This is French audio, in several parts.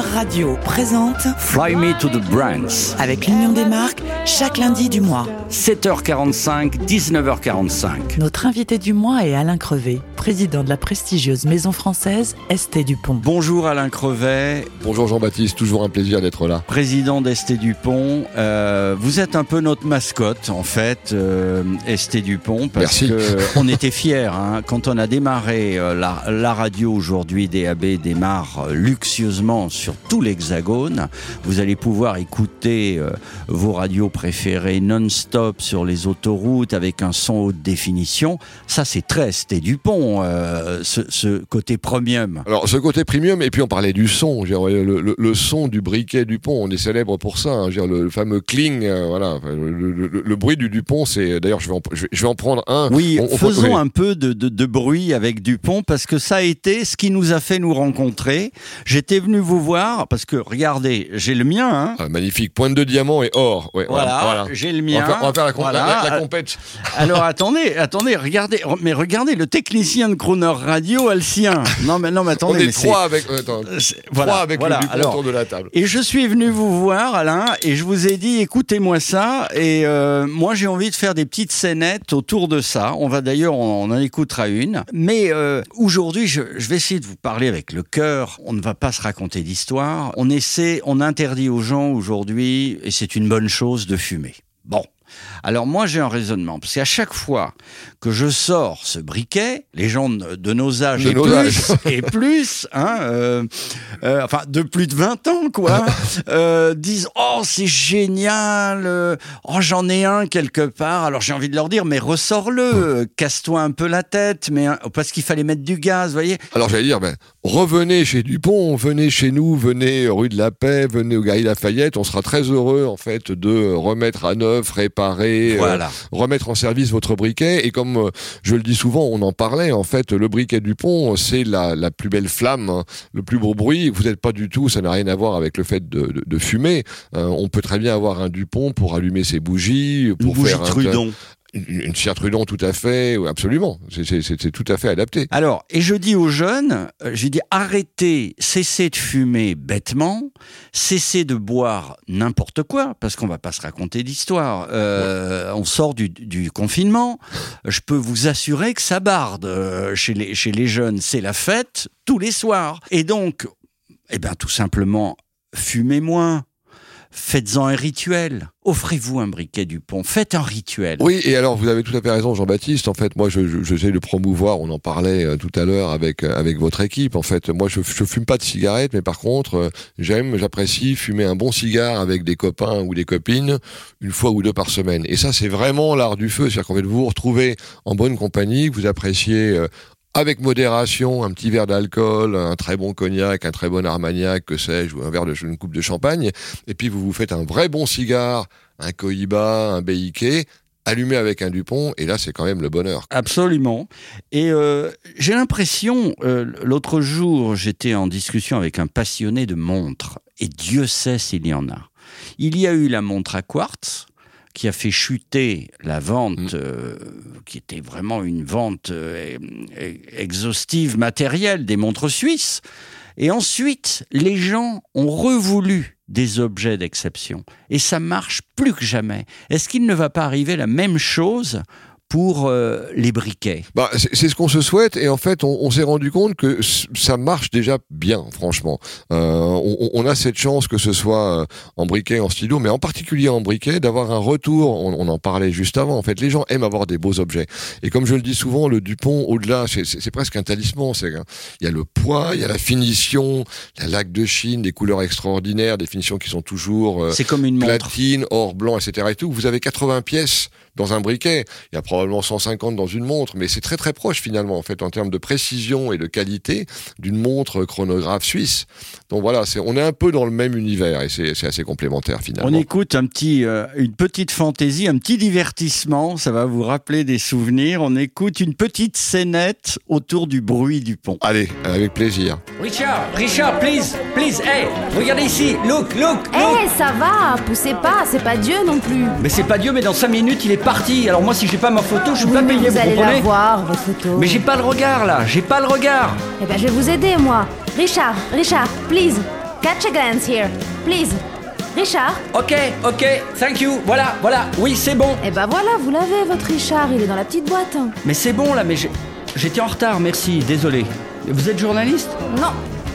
Radio présente Fly Me to the Brands. avec l'Union des marques chaque lundi du mois. 7h45, 19h45. Notre invité du mois est Alain Crevet, président de la prestigieuse maison française Esté Dupont. Bonjour Alain Crevet, Bonjour Jean-Baptiste, toujours un plaisir d'être là. président d'Esté Dupont. Euh, vous êtes un peu notre mascotte en fait, euh, Esté Dupont, parce Merci. que on était fiers hein, quand on a démarré euh, la, la radio aujourd'hui DAB démarre euh, luxueusement sur tout l'Hexagone. Vous allez pouvoir écouter euh, vos radios préférées non-stop sur les autoroutes avec un son haute définition. Ça c'est très Esté Dupont, euh, ce, ce côté premium. Alors ce côté premium, et puis on parlait du son, dire, le, le- le son du briquet Dupont, on est célèbre pour ça, hein, dire, le, le fameux cling, euh, voilà, le, bruit du Dupont, c'est d'ailleurs je vais en, je vais- je vais en prendre un. Oui, On- on- faisons un peu de, de- de bruit avec Dupont parce que ça a été ce qui nous a fait nous rencontrer. J'étais venu vous voir parce que regardez, j'ai le mien. hein. Ah, magnifique, pointe de diamant et or. Ouais, Voilà, j'ai le On mien. va, faire, on va faire la, com- Voilà. la- la compète. Alors attendez, attendez, regardez, mais regardez le technicien de Crooner Radio a le sien. Non mais non mais On attendez, est mais trois avec, euh, attends, c'est- trois voilà, avec voilà. le Alors, autour de la table. Et je suis venu vous voir, Alain, et je vous ai dit, écoutez-moi ça. Et euh, moi, j'ai envie de faire des petites scénettes autour de ça. On va d'ailleurs, on, on en écoutera une. Mais euh, aujourd'hui, je, je vais essayer de vous parler avec le cœur. On ne va pas se raconter On essaie, on interdit aux gens aujourd'hui, et c'est une bonne chose, de fumer. Bon. Alors moi j'ai un raisonnement parce qu'à chaque fois que je sors ce briquet, les gens de nos âges De et nos plus âges. et plus, hein, euh, euh, enfin de plus de 20 ans quoi, euh, disent oh c'est génial, oh j'en ai un quelque part. Alors j'ai envie de leur dire mais ressors-le, casse-toi un peu la tête, mais parce qu'il fallait mettre du gaz, vous voyez. Alors j'allais dire, ben, revenez chez Dupont, venez chez nous, venez rue de la Paix, venez au Galerie Lafayette, on sera très heureux en fait de remettre à neuf, réparer, euh, Voilà. remettre en service votre briquet. Et comme euh, je le dis souvent, on en parlait, en fait, le briquet Dupont, c'est la, la plus belle flamme, hein, le plus beau bruit. Vous n'êtes pas du tout, ça n'a rien à voir avec le fait de, de- de fumer. Euh, on peut très bien avoir un Dupont pour allumer ses bougies, Une pour bougie faire un- Trudon. Une, Trudon tout à fait, absolument. C'est- tout à fait adapté. Alors, et je dis aux jeunes, euh, je dis arrêtez, cessez de fumer bêtement, cessez de boire n'importe quoi, parce qu'on va pas se raconter d'histoire. Euh, On sort du, du confinement, je peux vous assurer que ça barde euh, chez les, chez les jeunes, c'est la fête tous les soirs. Et donc, eh ben tout simplement, fumez moins. Faites-en un rituel. Offrez-vous un briquet du pont. Faites un rituel. Oui, et alors vous avez tout à fait raison, Jean-Baptiste. En fait, moi, je, je, j'essaie de promouvoir. On en parlait euh, tout à l'heure avec euh, avec votre équipe. En fait, moi, je, je fume pas de cigarettes, mais par contre, euh, j'aime, j'apprécie fumer un bon cigare avec des copains ou des copines une fois ou deux par semaine. Et ça, c'est vraiment l'art du feu. C'est-à-dire qu'en fait, vous vous retrouvez en bonne compagnie, vous appréciez. Avec modération, un petit verre d'alcool, un très bon cognac, un très bon armagnac, que sais-je, ou un verre de une coupe de champagne, et puis vous vous faites un vrai bon cigare, un Cohiba, un Béiquet, allumé avec un Dupont, et là c'est quand même le bonheur. Absolument. Et euh, j'ai l'impression, euh, l'autre jour, j'étais en discussion avec un passionné de montres, et Dieu sait s'il y en a. Il y a eu la montre à quartz, qui a fait chuter la vente, Mm. euh, qui était vraiment une vente euh, e- exhaustive, matérielle des montres suisses. Et ensuite, les gens ont revoulu des objets d'exception. Et ça marche plus que jamais. Est-ce qu'il ne va pas arriver la même chose pour euh, les briquets Bah, c'est ce qu'on se souhaite, et en fait on, on s'est rendu compte que ça marche déjà bien, franchement. Euh, on, on a cette chance que ce soit euh, en briquet, en stylo, mais en particulier en briquet, d'avoir un retour, on, on en parlait juste avant, en fait les gens aiment avoir des beaux objets. Et comme je le dis souvent, le Dupont, au-delà, c'est- presque un talisman. un- Il y a le poids, il y a la finition, la laque de Chine, des couleurs extraordinaires, des finitions qui sont toujours... euh, comme une montre. platine, or blanc, etc. Et tout. Vous avez 80 pièces dans un briquet. Il y a probablement 150 dans une montre, mais c'est très très proche finalement en fait en termes de précision et de qualité d'une montre chronographe suisse. Donc voilà, c'est on est un peu dans le même univers et c'est c'est assez complémentaire finalement. On écoute un petit, euh, une petite fantaisie, un petit divertissement, ça va vous rappeler des souvenirs. On écoute une petite scénette autour du bruit du pont. Allez, avec plaisir. Richard, Richard, please, please, hey, regardez ici, look, look, Eh, look. ça va, poussez pas, c'est pas Dieu non plus. Mais c'est pas Dieu, mais dans 5 minutes, il est parti. Alors moi, si j'ai pas ma je suis Oui, pas payé, vous vous allez la voir, votre photo. Mais j'ai pas le regard là, j'ai pas le regard. Eh ben, je vais vous aider, moi. Richard, Richard, please. Catch a glance here, please. Richard Ok, ok, thank you. Voilà, voilà. Oui, c'est bon. Eh ben voilà, vous l'avez, votre Richard, il est dans la petite boîte. Mais c'est bon là, mais j'étais en retard, merci, désolé. Vous êtes journaliste? Non,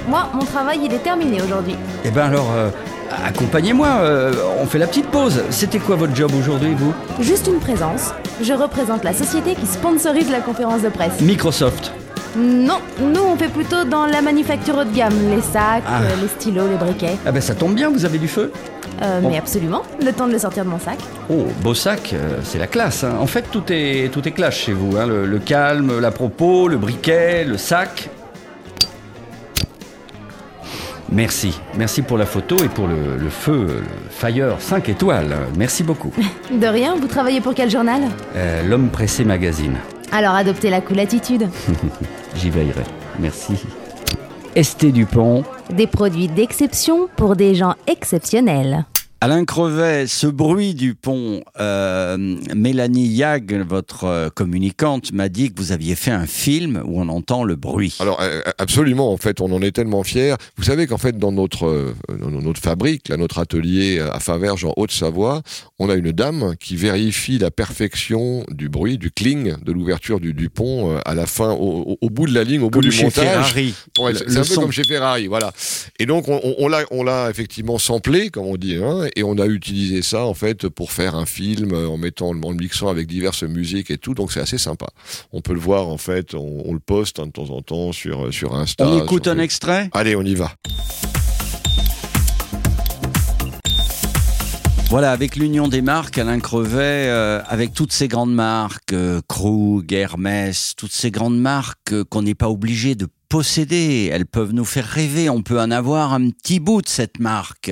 moi, mon travail, il est terminé aujourd'hui. Eh ben alors, euh, accompagnez-moi, euh, on fait la petite pause. C'était quoi votre job aujourd'hui, vous Juste une présence. Je représente la société qui sponsorise la conférence de presse. Microsoft. Non, nous, on fait plutôt dans la manufacture haut de gamme. Les sacs, Ah. euh, les stylos, les briquets. Ah ben ça tombe bien, vous avez du feu Euh, Bon. Mais absolument, le temps de le sortir de mon sac. Oh, beau sac, euh, c'est la classe. hein. En fait, tout est, tout est classe chez vous. hein. Le, le calme, la propos, le briquet, le sac. Merci. Merci pour la photo et pour le, le feu, le Fire 5 étoiles. Merci beaucoup. De rien, vous travaillez pour quel journal? Euh, L'homme pressé magazine. Alors adoptez la cool attitude. J'y veillerai. Merci. Esté Dupont. Des produits d'exception pour des gens exceptionnels. Alain Crevet, ce bruit du pont, euh, Mélanie Yag, votre euh, communicante, m'a dit que vous aviez fait un film où on entend le bruit. Alors euh, absolument, en fait, on en est tellement fiers. Vous savez qu'en fait, dans notre dans notre fabrique, là, notre atelier à Faverges en Haute-Savoie, on a une dame qui vérifie la perfection du bruit, du cling, de l'ouverture du, du pont à la fin, au, bout de la ligne, au bout du montage. C'est un peu son. comme chez Ferrari, voilà. Et donc on, on l'a effectivement samplé, comme on dit, hein, et on a utilisé ça en fait pour faire un film euh, en mettant, en le mixant avec diverses musiques et tout. Donc c'est assez sympa. On peut le voir en fait, on, on le poste hein, de temps en temps sur euh, sur Insta. On écoute un extrait Allez, on y va. Voilà, avec l'union des marques, Alain Crevet, euh, avec toutes ces grandes marques, euh, Krug, Hermès, toutes ces grandes marques euh, qu'on n'est pas obligé de posséder, elles peuvent nous faire rêver, on peut en avoir un petit bout de cette marque.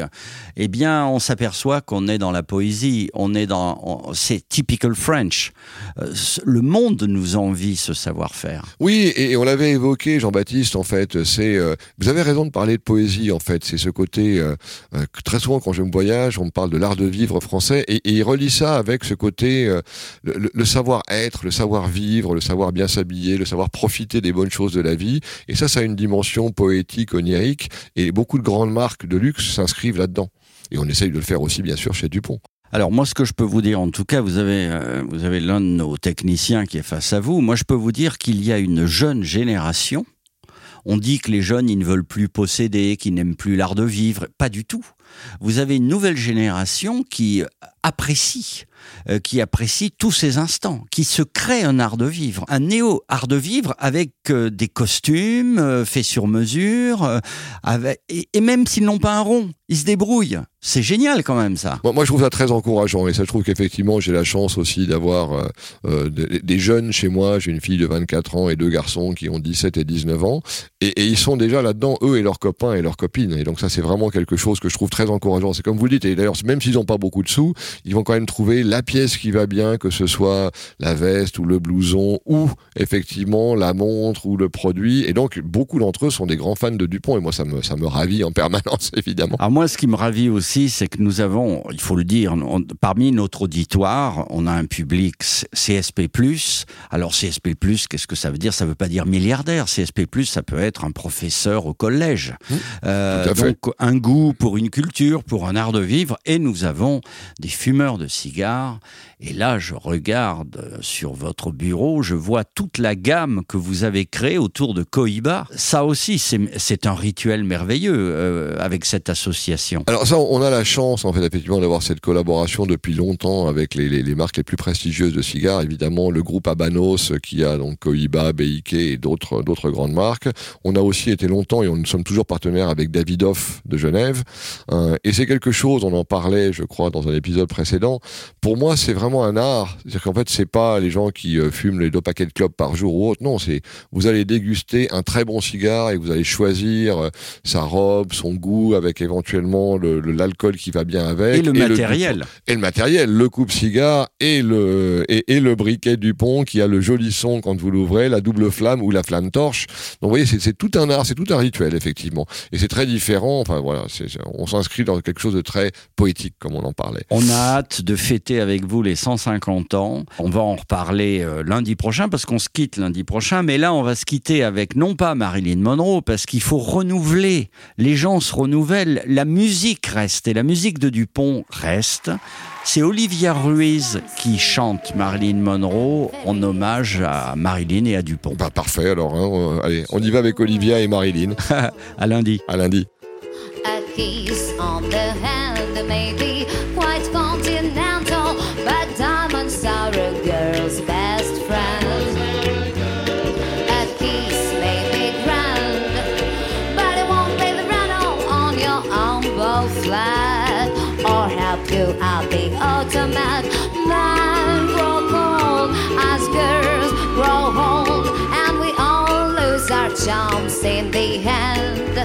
Eh bien, on s'aperçoit qu'on est dans la poésie, on est dans, c'est typical French. Euh, le monde nous envie ce savoir-faire. Oui, et, on l'avait évoqué, Jean-Baptiste, en fait, c'est... euh, vous avez raison de parler de poésie, en fait. C'est ce côté... euh, très souvent, quand je me voyage, on me parle de l'art de vivre français, et, il relie ça avec ce côté... le savoir-être, le savoir-vivre, le savoir bien s'habiller, le savoir profiter des bonnes choses de la vie. Et ça, ça a une dimension poétique, onirique, et beaucoup de grandes marques de luxe s'inscrivent là-dedans. Et on essaye de le faire aussi, bien sûr, chez Dupont. Alors moi, ce que je peux vous dire, en tout cas, vous avez, euh, avez l'un de nos techniciens qui est face à vous. Moi, je peux vous dire qu'il y a une jeune génération. On dit que les jeunes, ils ne veulent plus posséder, qu'ils n'aiment plus l'art de vivre. Pas du tout. Vous avez une nouvelle génération qui apprécie, euh, qui apprécie tous ces instants, qui se crée un art de vivre, un néo art de vivre avec euh, des costumes euh, faits sur mesure, et, même s'ils n'ont pas un rond, ils se débrouillent. C'est génial quand même ça. Moi, je trouve ça très encourageant et ça, je trouve qu'effectivement, j'ai la chance aussi d'avoir des, jeunes chez moi. J'ai une fille de 24 ans et deux garçons qui ont 17 et 19 ans et, ils sont déjà là-dedans, eux et leurs copains et leurs copines. Et donc ça, c'est vraiment quelque chose que je trouve très encourageant. C'est comme vous le dites. Et d'ailleurs, même s'ils n'ont pas beaucoup de sous, ils vont quand même trouver pièce qui va bien, que ce soit la veste ou le blouson ou effectivement la montre ou le produit. Et donc, beaucoup d'entre eux sont des grands fans de Dupont et moi, ça me, ça me ravit en permanence, évidemment. Alors moi, ce qui me ravit aussi, c'est que nous avons, il faut le dire, on- parmi notre auditoire, on a un public CSP+. Alors CSP+, qu'est-ce que ça veut dire? Ça veut pas dire milliardaire. CSP+, ça peut être un professeur au collège. Euh, à fait. donc un goût pour une culture, pour un art de vivre. Et nous avons des fumeurs de cigares. Et là, je regarde sur votre bureau, je vois toute la gamme que vous avez créée autour de Cohiba. Ça aussi, c'est un rituel merveilleux euh, avec cette association. Alors ça, on a la chance en fait effectivement d'avoir cette collaboration depuis longtemps avec les, marques les plus prestigieuses de cigares, évidemment le groupe Habanos euh, qui a donc Cohiba, BIK et d'autres grandes marques. On a aussi été longtemps et on nous sommes toujours partenaires avec Davidoff de Genève. Euh, et c'est quelque chose, on en parlait, je crois, dans un épisode précédent. Pour moi, c'est vraiment un art. C'est-à-dire qu'en fait, c'est pas les gens qui euh, fument les deux paquets de clopes par jour ou autre. Non, c'est vous allez déguster un très bon cigare et vous allez choisir euh, sa robe, son goût, avec éventuellement le- le- l'alcool qui va bien avec. Et le matériel. et le matériel, le coupe-cigare et le, et, et le briquet Dupont qui a le joli son quand vous l'ouvrez, la double flamme ou la flamme torche. Donc vous voyez, c'est tout un art, c'est tout un rituel, effectivement. Et c'est très différent. Enfin voilà, on s'inscrit dans quelque chose de très poétique, comme on en parlait. On a hâte de fêter avec vous les 150 ans. On va en reparler euh, lundi prochain parce qu'on se quitte lundi prochain. Mais là, on va se quitter avec non pas Marilyn Monroe parce qu'il faut renouveler. Les gens se renouvellent. La musique reste et la musique de Dupont reste. C'est Olivia Ruiz qui chante Marilyn Monroe en hommage à Marilyn et à Dupont. Bah parfait alors, hein, euh, allez, on y va avec Olivia et Marilyn. à lundi. À lundi. A kiss on the hand end.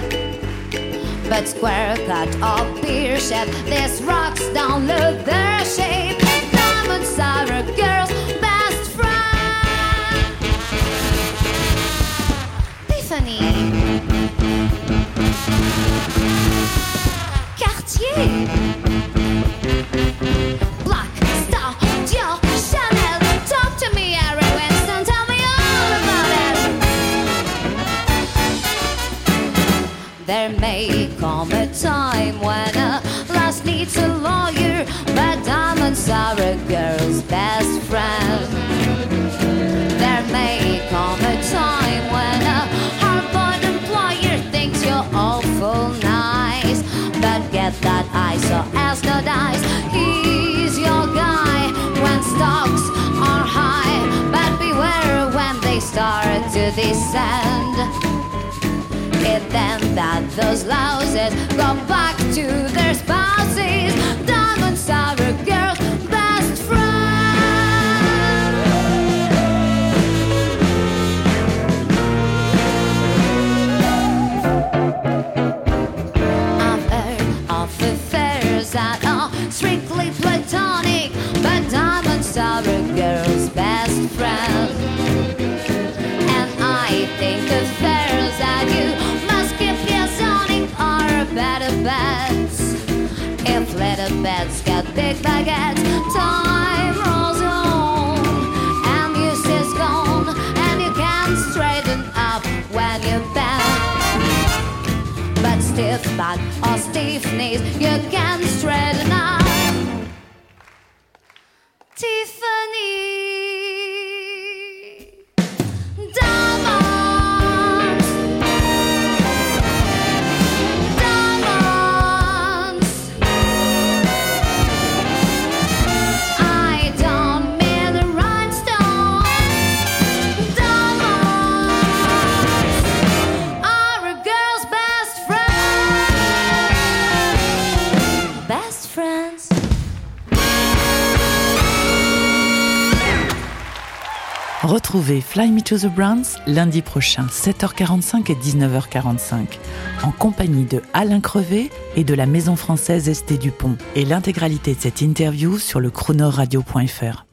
But square cut or pear shape, these rocks don't look their shape. To descend. It then that those louses go back to their spouses. Diamonds are a girl's best friend. I've heard of affairs that are strictly platonic, but diamonds are a girl's best friend. Little bets get big baguettes, time rolls on, and use is gone, and you can't straighten up when you bend. But stiff back or stiff knees, you can Retrouvez Fly Me to the Browns lundi prochain, 7h45 et 19h45, en compagnie de Alain Crevé et de la Maison française Esté Dupont. Et l'intégralité de cette interview sur le chronoradio.fr.